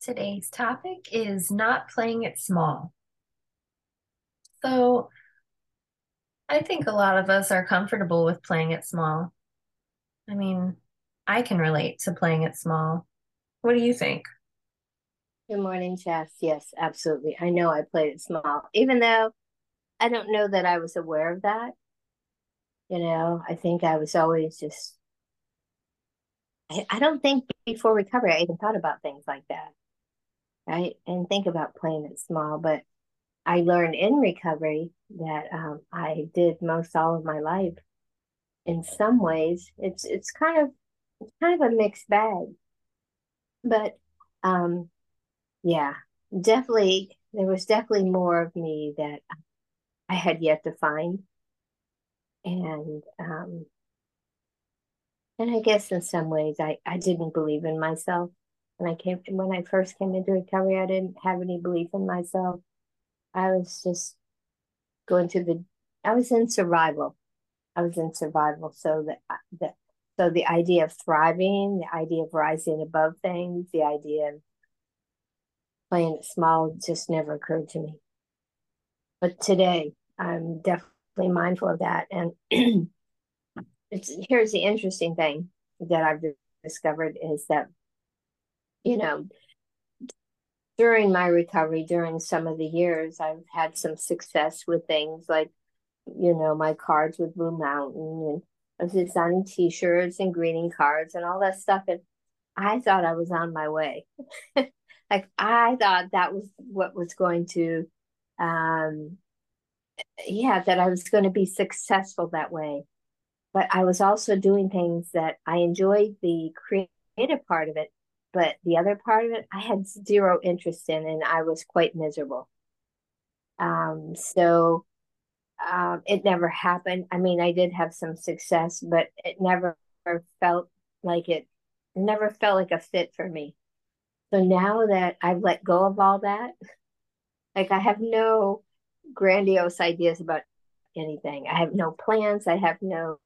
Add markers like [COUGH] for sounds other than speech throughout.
Today's topic is not playing it small. So, I think a lot of us are comfortable with playing it small. I mean, I can relate to playing it small. What do you think? Good morning, Jess. Yes, absolutely. I know I played it small, even though I don't know that I was aware of that. You know, I think I was always just, I don't think before recovery I even thought about things like that. Right. And think about playing it small. But I learned in recovery that um, I did most all of my life. In some ways, it's it's kind of it's kind of a mixed bag. But um, yeah, definitely there was definitely more of me that I had yet to find. And um and I guess in some ways I, I didn't believe in myself. When I came when I first came into recovery, I didn't have any belief in myself. I was just going through the I was in survival. I was in survival. So that the so the idea of thriving, the idea of rising above things, the idea of playing it small just never occurred to me. But today, I'm definitely mindful of that. And [CLEARS THROAT] it's here's the interesting thing that I've discovered is that, you know, during my recovery, during some of the years, I've had some success with things like, you know, my cards with Blue Mountain and I was designing t-shirts and greeting cards and all that stuff. And I thought I was on my way. [LAUGHS] like I thought that was what was going to um yeah that I was going to be successful that way but I was also doing things that I enjoyed the creative part of it but the other part of it I had zero interest in and I was quite miserable um so um it never happened I mean I did have some success but it never felt like it never felt like a fit for me so now that I've let go of all that, [LAUGHS] like I have no grandiose ideas about anything. I have no plans. I have no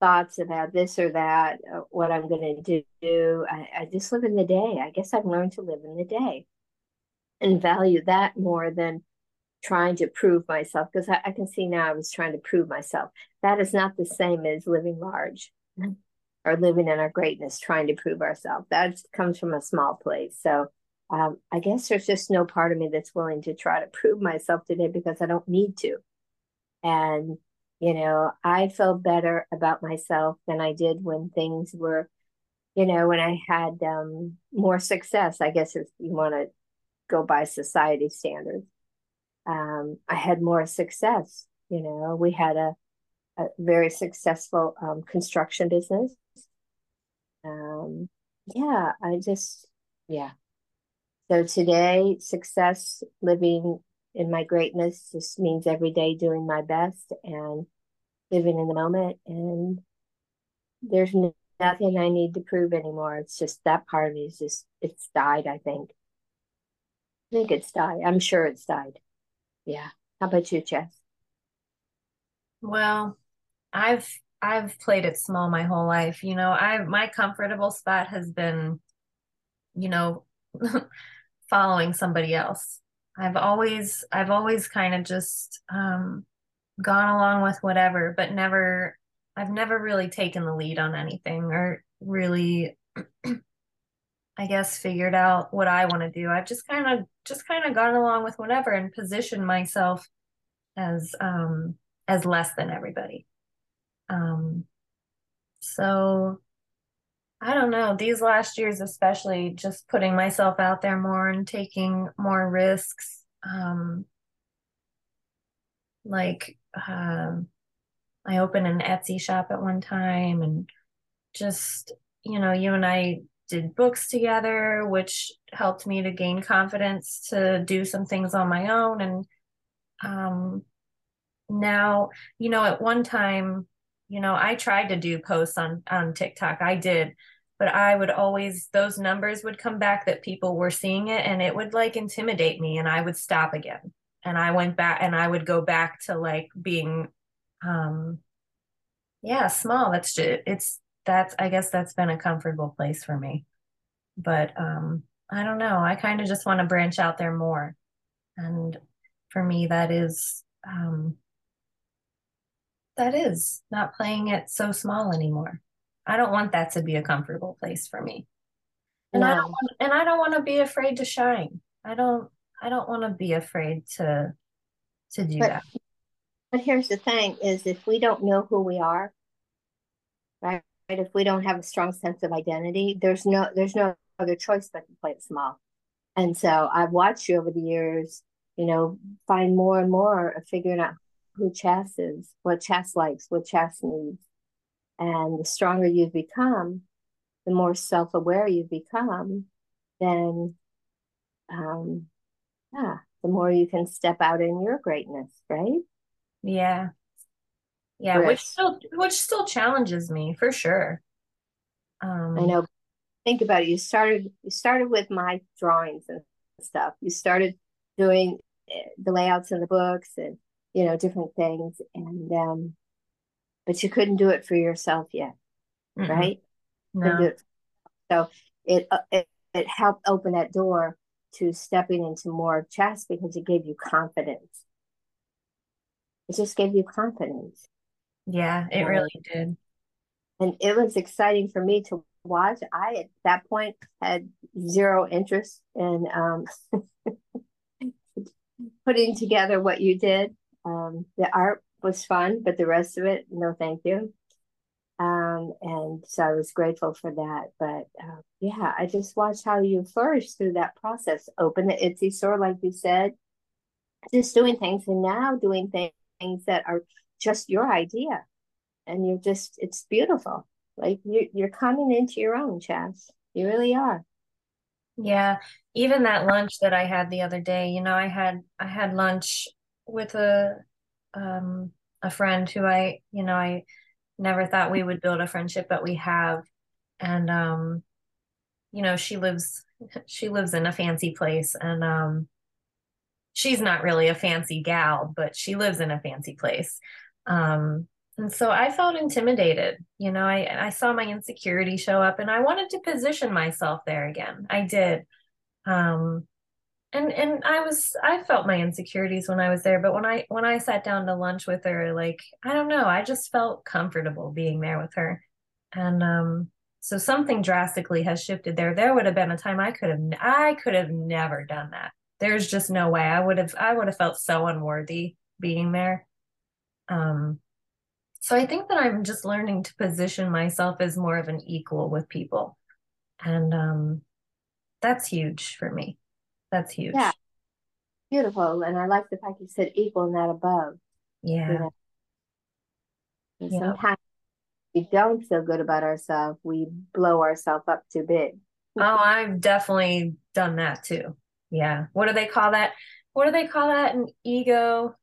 thoughts about this or that, uh, what I'm going to do. I, I just live in the day. I guess I've learned to live in the day and value that more than trying to prove myself because I, I, can see now I was trying to prove myself. That is not the same as living large [LAUGHS] or living in our greatness, trying to prove ourselves. That comes from a small place. So um, I guess there's just no part of me that's willing to try to prove myself today because I don't need to. And, you know, I felt better about myself than I did when things were, you know, when I had um, more success, I guess if you want to go by society standards. Um, I had more success. You know, we had a, a very successful um, construction business um, yeah, I just, yeah. So today, success, living in my greatness just means every day doing my best and living in the moment. And there's nothing I need to prove anymore. It's just that part of me is just, it's died, I think. I think it's died. I'm sure it's died. Yeah. How about you, Jess? Well, I've I've played it small my whole life. You know, I my comfortable spot has been, you know, [LAUGHS] following somebody else. I've always I've always kind of just um gone along with whatever, but never I've never really taken the lead on anything or really [CLEARS THROAT] I guess figured out what I want to do. I've just kind of just kind of gone along with whatever and positioned myself as um as less than everybody. Um, so I don't know, these last years, especially just putting myself out there more and taking more risks. Um, like, um, I opened an Etsy shop at one time and just, you know, you and I did books together, which helped me to gain confidence to do some things on my own. And um, now, you know, at one time, you know, I tried to do posts on on TikTok. I did, but I would always those numbers would come back that people were seeing it and it would like intimidate me and I would stop again. And I went back and I would go back to like being um yeah, small. That's just it's that's I guess that's been a comfortable place for me. But um I don't know. I kind of just want to branch out there more. And for me that is um that is not playing it so small anymore. I don't want that to be a comfortable place for me. And no. I don't want and I don't want to be afraid to shine. I don't I don't want to be afraid to to do but, that. But here's the thing is if we don't know who we are, right? If we don't have a strong sense of identity, there's no there's no other choice but to play it small. And so I've watched you over the years, you know, find more and more of figuring out who Chas is, what Chas likes, what Chas needs. And the stronger you've become, the more self aware you've become, then, um, yeah, the more you can step out in your greatness, right? Yeah. Yeah, which still which still challenges me for sure. Um, I know. Think about it. You started you started with my drawings and stuff. You started doing eh, the layouts in the books and you know, different things. And, um, but you couldn't do it for yourself yet, mm right? No. It. So it, uh, it, it helped open that door to stepping into more chess because it gave you confidence. It just gave you confidence. Yeah, it really did. And it was exciting for me to watch. I at that point had zero interest in um, [LAUGHS] putting together what you did. Um, the art was fun, but the rest of it, no, thank you. Um, and so I was grateful for that. But uh, yeah, I just watched how you flourished through that process. Open the Etsy store, like you said, just doing things, and now doing things that are just your idea, and you're just it's beautiful. Like you you're coming into your own, Chas. You really are. Yeah, even that lunch that I had the other day, you know, I had I had lunch with a um a friend who I, you know, I never thought we would build a friendship, but we have. And um, you know, she lives she lives in a fancy place and um she's not really a fancy gal, but she lives in a fancy place. Um and so I felt intimidated. You know, I I saw my insecurity show up and I wanted to position myself there again. I did. Um and and I was I felt my insecurities when I was there, but when I when I sat down to lunch with her, like I don't know, I just felt comfortable being there with her, and um, so something drastically has shifted there. There would have been a time I could have I could have never done that. There's just no way I would have I would have felt so unworthy being there. Um, so I think that I'm just learning to position myself as more of an equal with people, and um, that's huge for me. That's huge. Yeah. Beautiful. And I like the fact you said equal, not above. Yeah. You know? yeah. Sometimes we don't feel good about ourselves. We blow ourselves up too big. oh, I've definitely done that too. Yeah. What do they call that? What do they call that? An ego.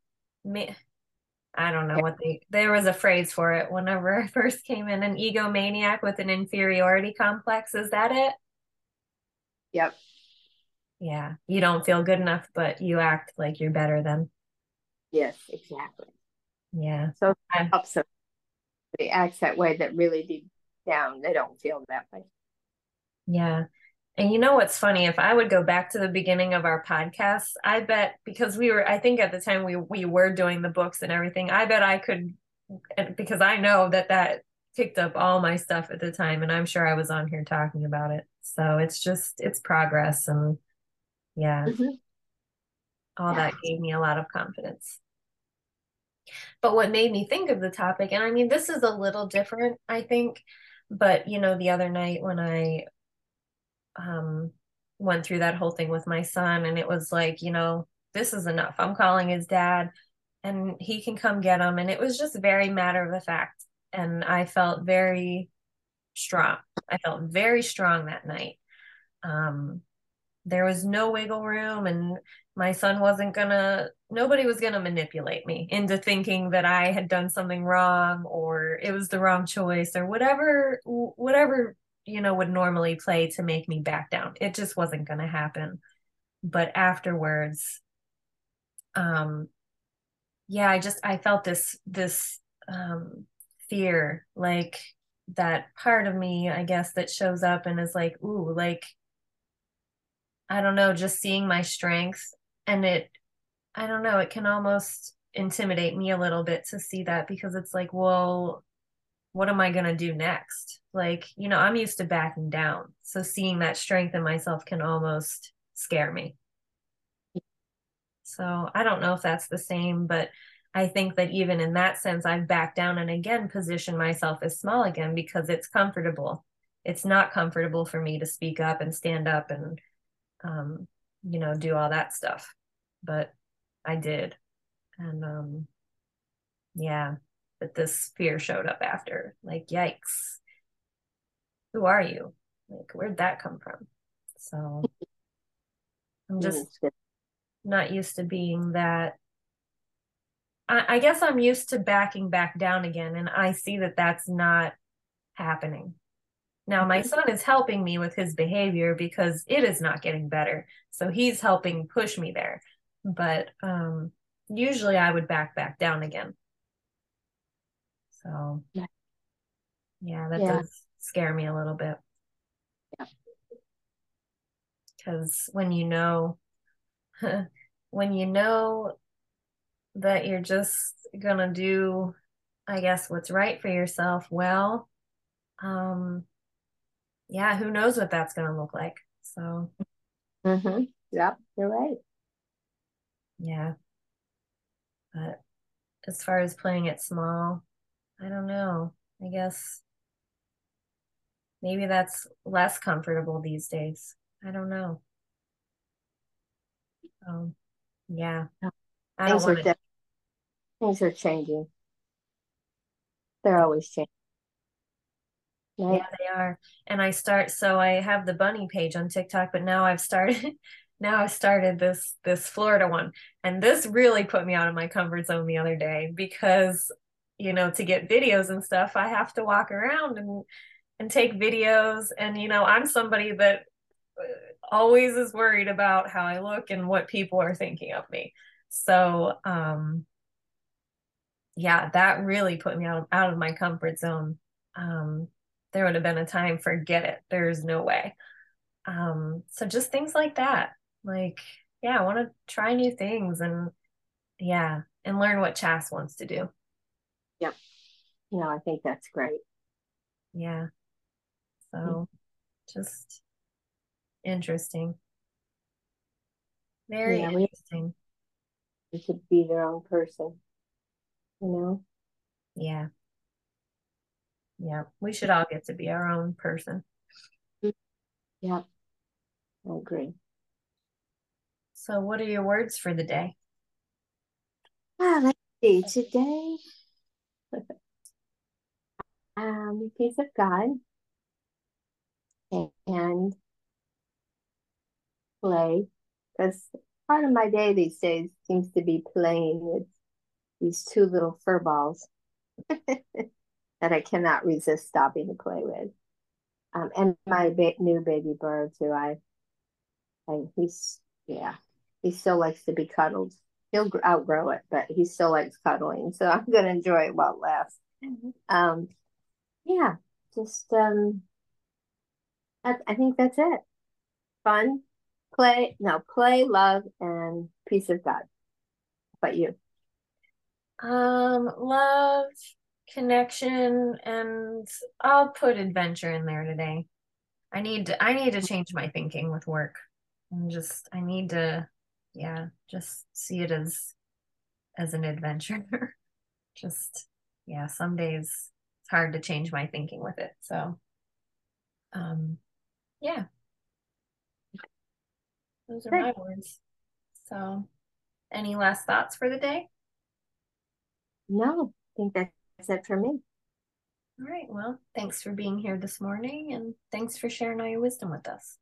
I don't know what they there was a phrase for it whenever I first came in an egomaniac with an inferiority complex. Is that it? Yep yeah you don't feel good enough but you act like you're better than yes exactly. Yeah. So it helps they act that way that really deep down they don't feel that way. Yeah. And you know what's funny? If i would go back to the beginning of our podcast i bet because we were i think at the time we we were doing the books and everything i bet i could because i know that that picked up all my stuff at the time and i'm sure i was on here talking about it. So it's just it's progress and yeah. Mm-hmm. All yeah. that gave me a lot of confidence. But what made me think of the topic, and I mean, this is a little different, I think, but you know, the other night when I um went through that whole thing with my son, and it was like, you know, this is enough. I'm calling his dad and he can come get him. And it was just very matter of the fact. And I felt very strong. I felt very strong that night. Um, there was no wiggle room, and my son wasn't gonna, nobody was gonna manipulate me into thinking that I had done something wrong or it was the wrong choice or whatever, whatever, you know, would normally play to make me back down. It just wasn't gonna happen. But afterwards, um, yeah, I just, I felt this, this, um, fear, like that part of me, I guess, that shows up and is like, ooh, like, I don't know, just seeing my strength and it, I don't know, it can almost intimidate me a little bit to see that because it's like, well, what am I going to do next? Like, you know, I'm used to backing down. So seeing that strength in myself can almost scare me. So I don't know if that's the same, but I think that even in that sense, I've backed down and again positioned myself as small again because it's comfortable. It's not comfortable for me to speak up and stand up and, um, you know, do all that stuff. But I did. And um, yeah, but this fear showed up after. Like, yikes. Who are you? Like, where'd that come from? So I'm just not used to being that I, I guess I'm used to backing back down again, and I see that that's not happening. Now, my mm-hmm. son is helping me with his behavior because it is not getting better. So he's helping push me there. But um, usually I would back back down again. So, yeah, that yeah. does scare me a little bit. Yeah. Because when you know, [LAUGHS] when you know that you're just gonna do i guess what's right for yourself well um yeah who knows what that's gonna look like so. Mm-hmm. yep you're right. Yeah. But as far as playing it small i don't know. I guess maybe that's less comfortable these days. I don't know. Um yeah. I don't want to Things are changing. They're always changing. Yeah, they are. And I start so I have the bunny page on TikTok, but now I've started [LAUGHS] now I've started this this Florida one. And this really put me out of my comfort zone the other day because you know, to get videos and stuff, I have to walk around and and take videos and you know, I'm somebody that uh, always is worried about how I look and what people are thinking of me. So, um yeah, that really put me out, out of my comfort zone. Um, there would have been a time, forget it. There's no way. Um, so just things like that. Like, yeah, I want to try new things and yeah, and learn what Chas wants to do. Yeah. No, I think that's great. Yeah. So mm-hmm. just interesting. Very yeah, interesting. We could be their own person you know? Yeah. Yeah. We should all get to be our own person. Yeah. I agree. So what are your words for the day? Ah, let's see. Today [LAUGHS] um the peace of God and play because part of my day these days seems to be playing with these two little fur balls [LAUGHS] that I cannot resist stopping to play with. Um, and my ba- new baby bird too. I, I, he's yeah, he still likes to be cuddled. He'll outgrow it, but he still likes cuddling. So [LAUGHS] I'm gonna enjoy it while it lasts. Um, yeah, just um, I, I think that's it. Fun, play, no play, love, and peace of God. But you. Um, love, connection, and I'll put adventure in there today. I need to, I need to change my thinking with work. And just I need to yeah, just see it as as an adventure. [LAUGHS] just yeah, some days it's hard to change my thinking with it. So um yeah. Those are Good. my words. So any last thoughts for the day? No, I think that's it for me. All right. Well, thanks for being here this morning and thanks for sharing all your wisdom with us.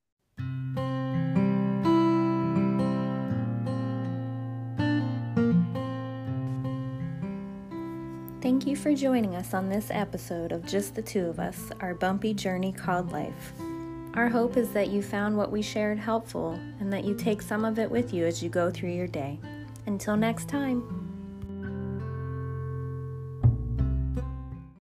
Thank you for joining us on this episode of Just the Two of Us, our bumpy journey called life. Our hope is that you found what we shared helpful and that you take some of it with you as you go through your day. Until next time.